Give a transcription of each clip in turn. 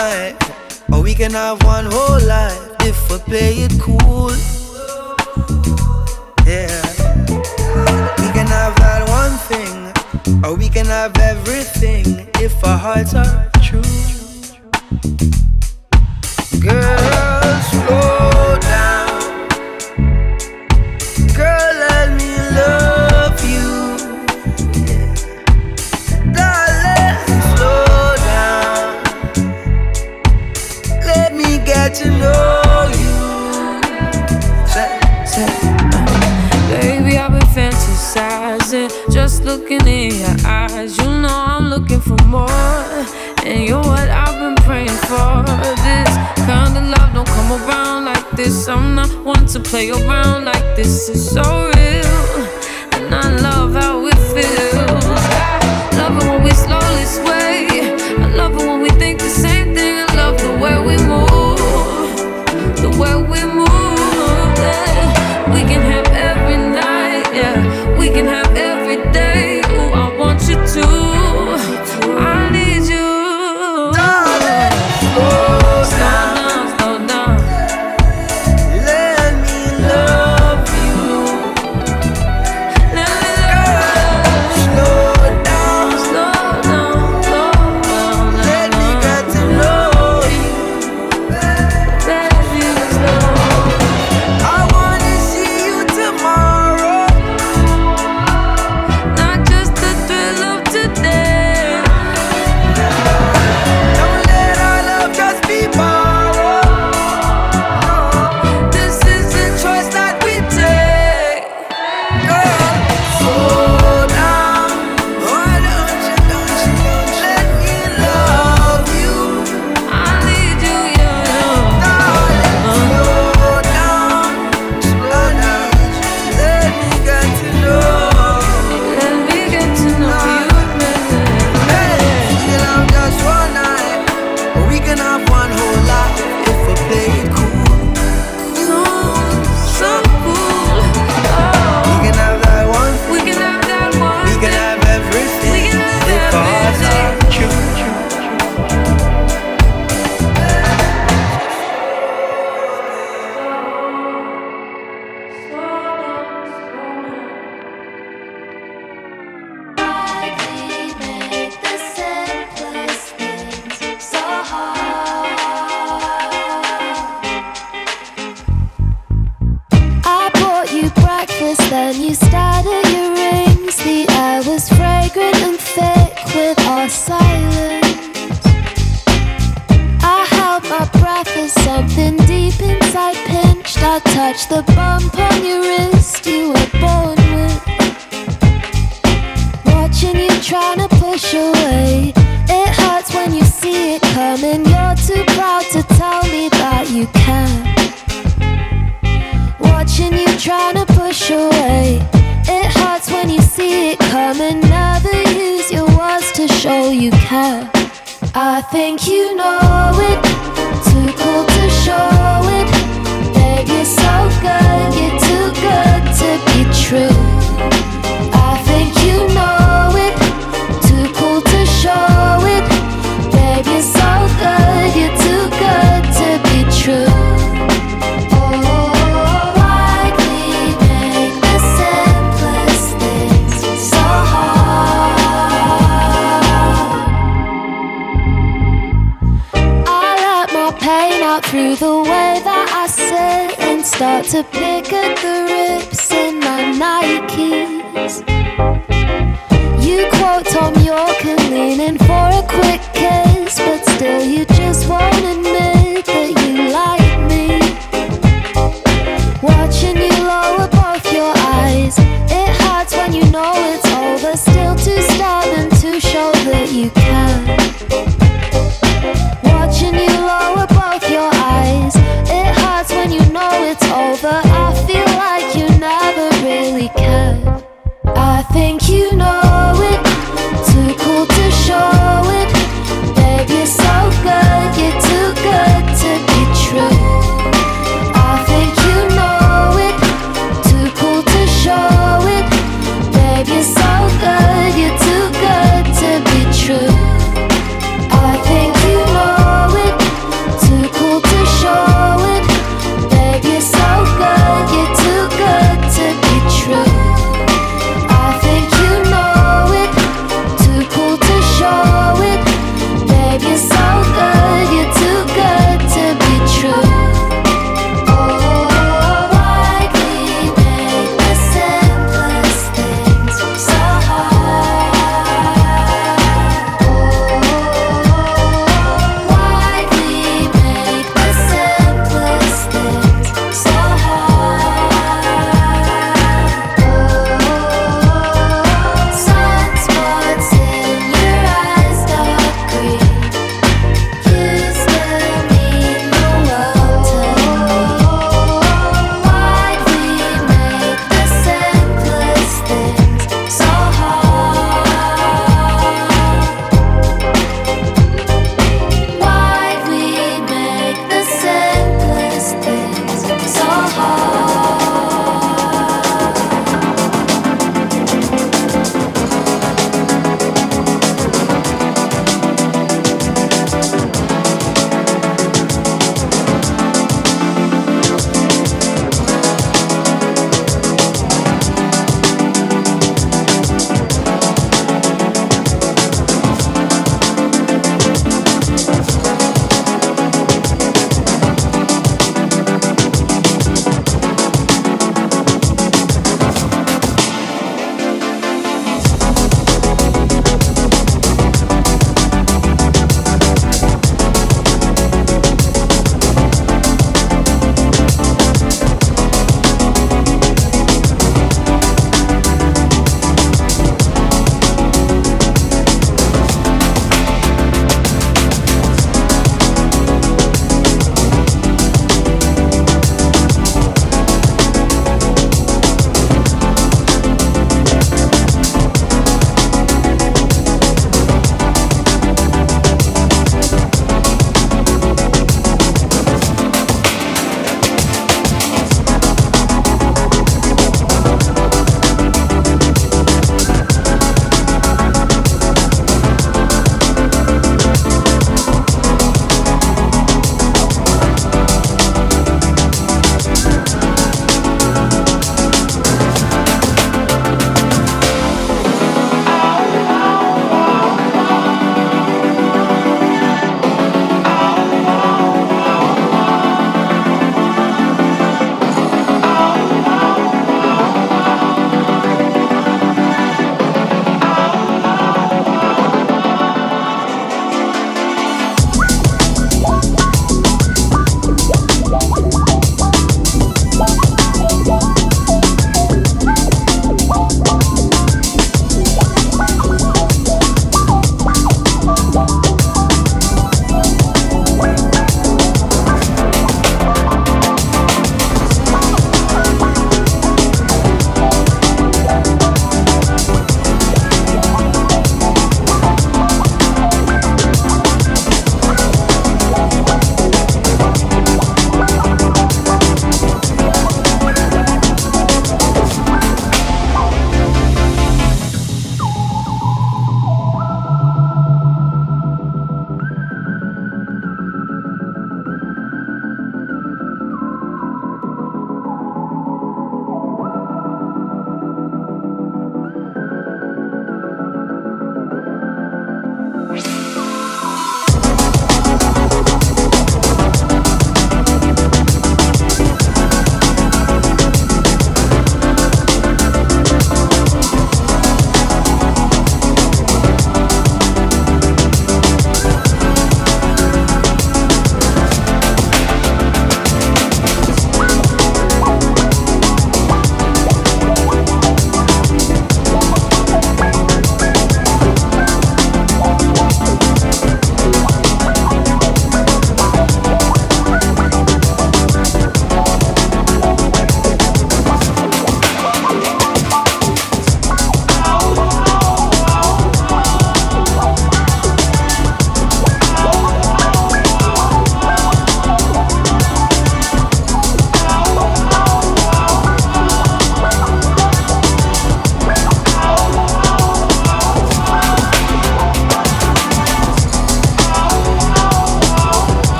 night. Or we can have one whole life if we play it cool. Yeah. We can have that one thing. Or we can have everything if our hearts are true. Girls, slow down. looking in your eyes, you know I'm looking for more. And you're what I've been praying for. This kind of love don't come around like this. I'm not one to play around like this. It's so real, and I love how it feels. I love it when we slowly sway. I love it when we think the same thing. I love the way we move, the way we move. Yeah. We can have every night, yeah. We can have every her. I think you know it. Too cool to show it. Baby, so good, you're too good to be true. start to pick at the rips in my Nikes. You quote Thom Yorke and lean in for a quick kiss, but still you just want.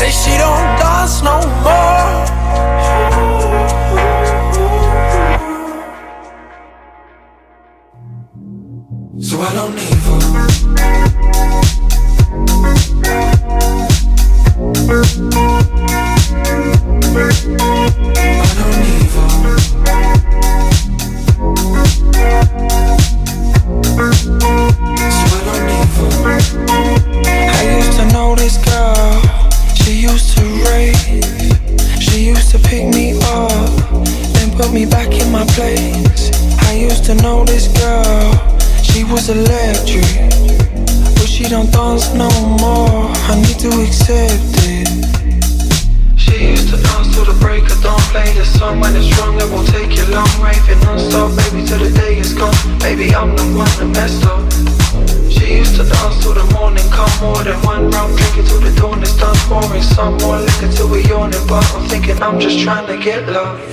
Say she don't dance no more. Get love. Um,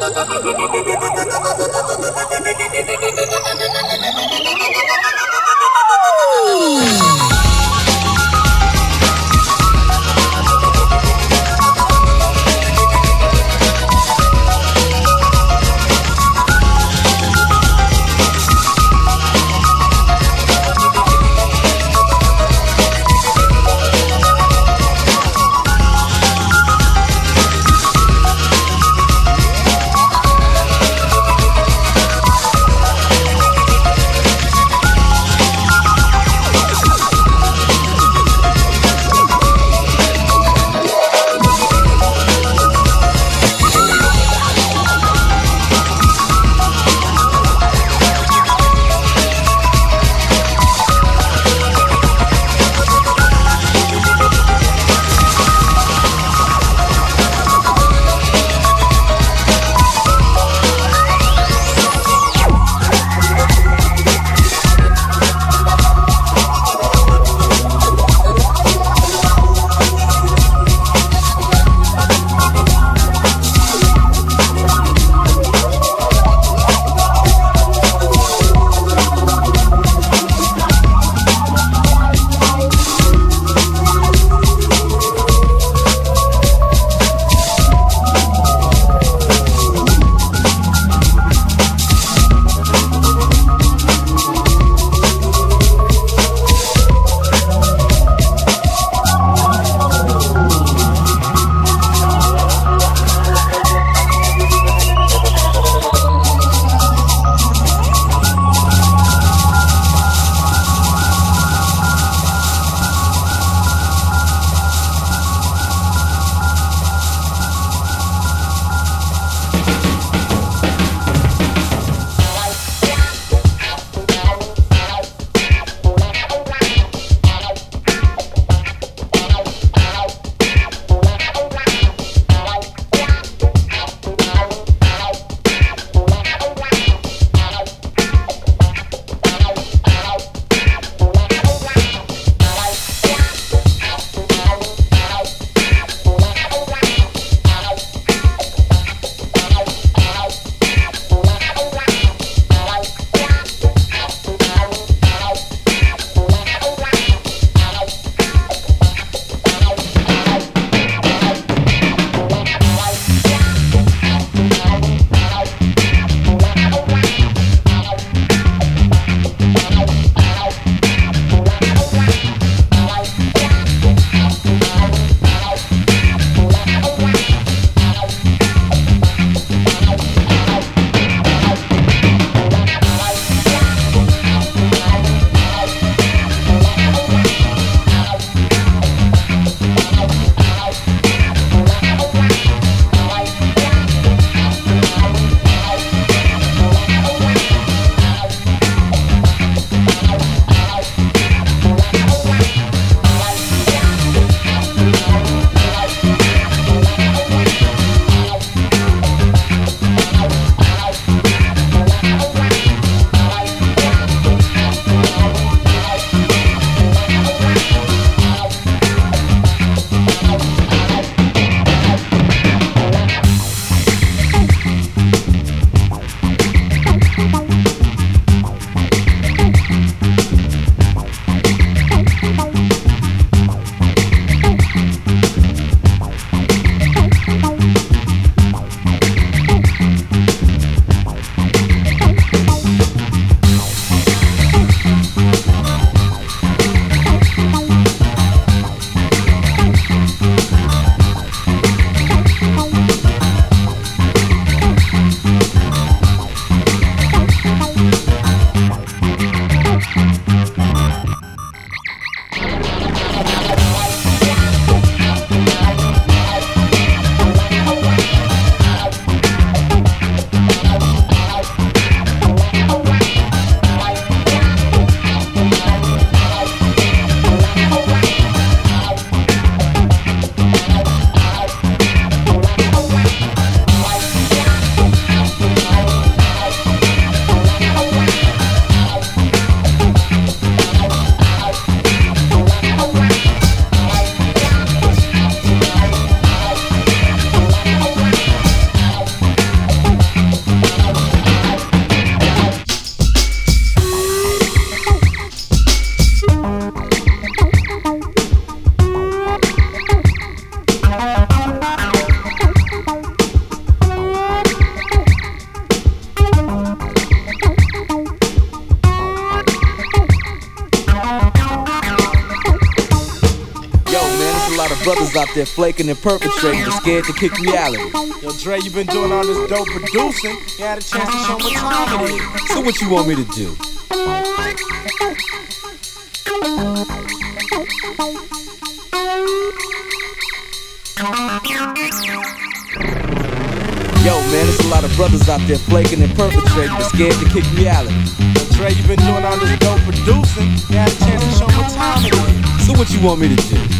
Thank you. There flaking and perpetrating, but scared to kick reality. Yo, Dre, you been doing all this dope producing. You had a chance to show what time it is. So what you want me to do? Yo, man, there's a lot of brothers out there flaking and perpetrating, but scared to kick reality. Yo, Dre, you been doing all this dope producing. You had a chance to show what time it is. So what you want me to do?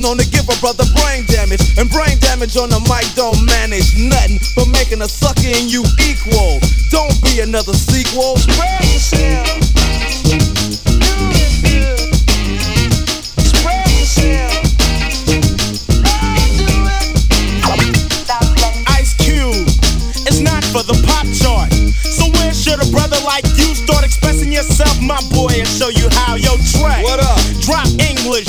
Known to give a brother brain damage. And brain damage on the mic don't manage nothing but making a sucker in you equal. Don't be another sequel. Spread yourself. Do it good. Spread yourself. Ice Cube. It's not for the pop chart. So when should a brother like you start expressing yourself, my boy, and show you how? Yo, Trey. What up? Drop English.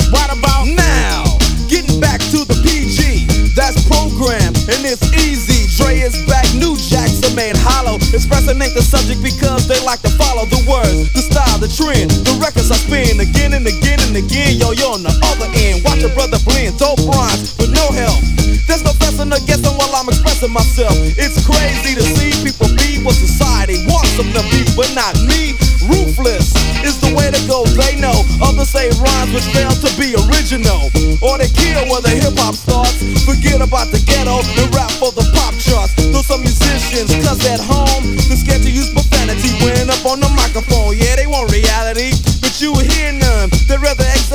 And it's easy. Dre is back, new jacks are made hollow. Expressing ain't the subject because they like to follow the words, the style, the trend. The records I spin again and again and again. Yo, you're on the other end. Watch a brother blend, dope rhymes, but no help. There's no fessing or guessing while I'm expressing myself. It's crazy to see people be what society wants them to be, but not me. Ruthless is the way to go, they know. Others say rhymes which fail to be original. Or they kill where the hip hop starts. Forget about the ghetto and rap for the pop charts. Though some musicians, cause at home, they're scared to use profanity when up on the microphone. Yeah, they want reality, but you hear none. They'd rather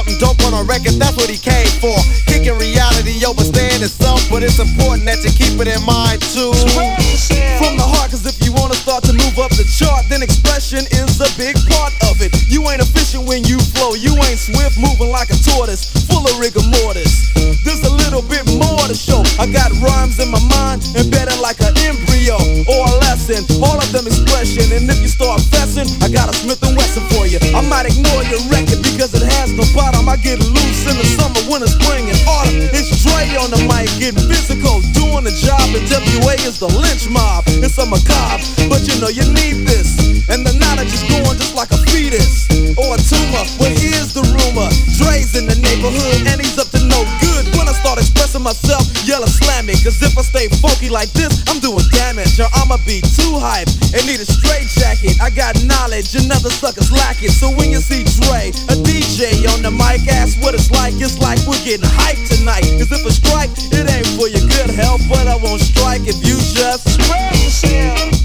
something dope on a record. That's what he came for. Kicking reality over itself, but it's important that you keep it in mind too. From the heart. Cause if you wanna start to move up the chart, then expression is a big part of it. You ain't efficient when you flow. You ain't swift, moving like a tortoise, full of rigor mortis. There's a little bit more to show. I got rhymes in my mind, embedded like an embryo or a lesson. All of them expression, and if you start fessing, I got a Smith and Wesson for you. I might ignore your record because it has no bottom. I get loose in the summer, winter, spring, and autumn. It's Dre on the mic, getting physical, doing the job. And WA is the lynch mob. It's a macabre, but you know you need this. And the knowledge is going just like a fetus or a tumor. Well, here's the rumor: Dre's in the neighborhood, and myself, Yella slam it. Cause if I stay funky like this, I'm doing damage. Or I'ma be too hype and need a straight jacket. I got knowledge, another sucker's lacking. So when you see Dre, a DJ on the mic, ask what it's like. It's like we're getting hyped tonight. Cause if a strike, it ain't for your good health. But I won't strike if you just spread yourself.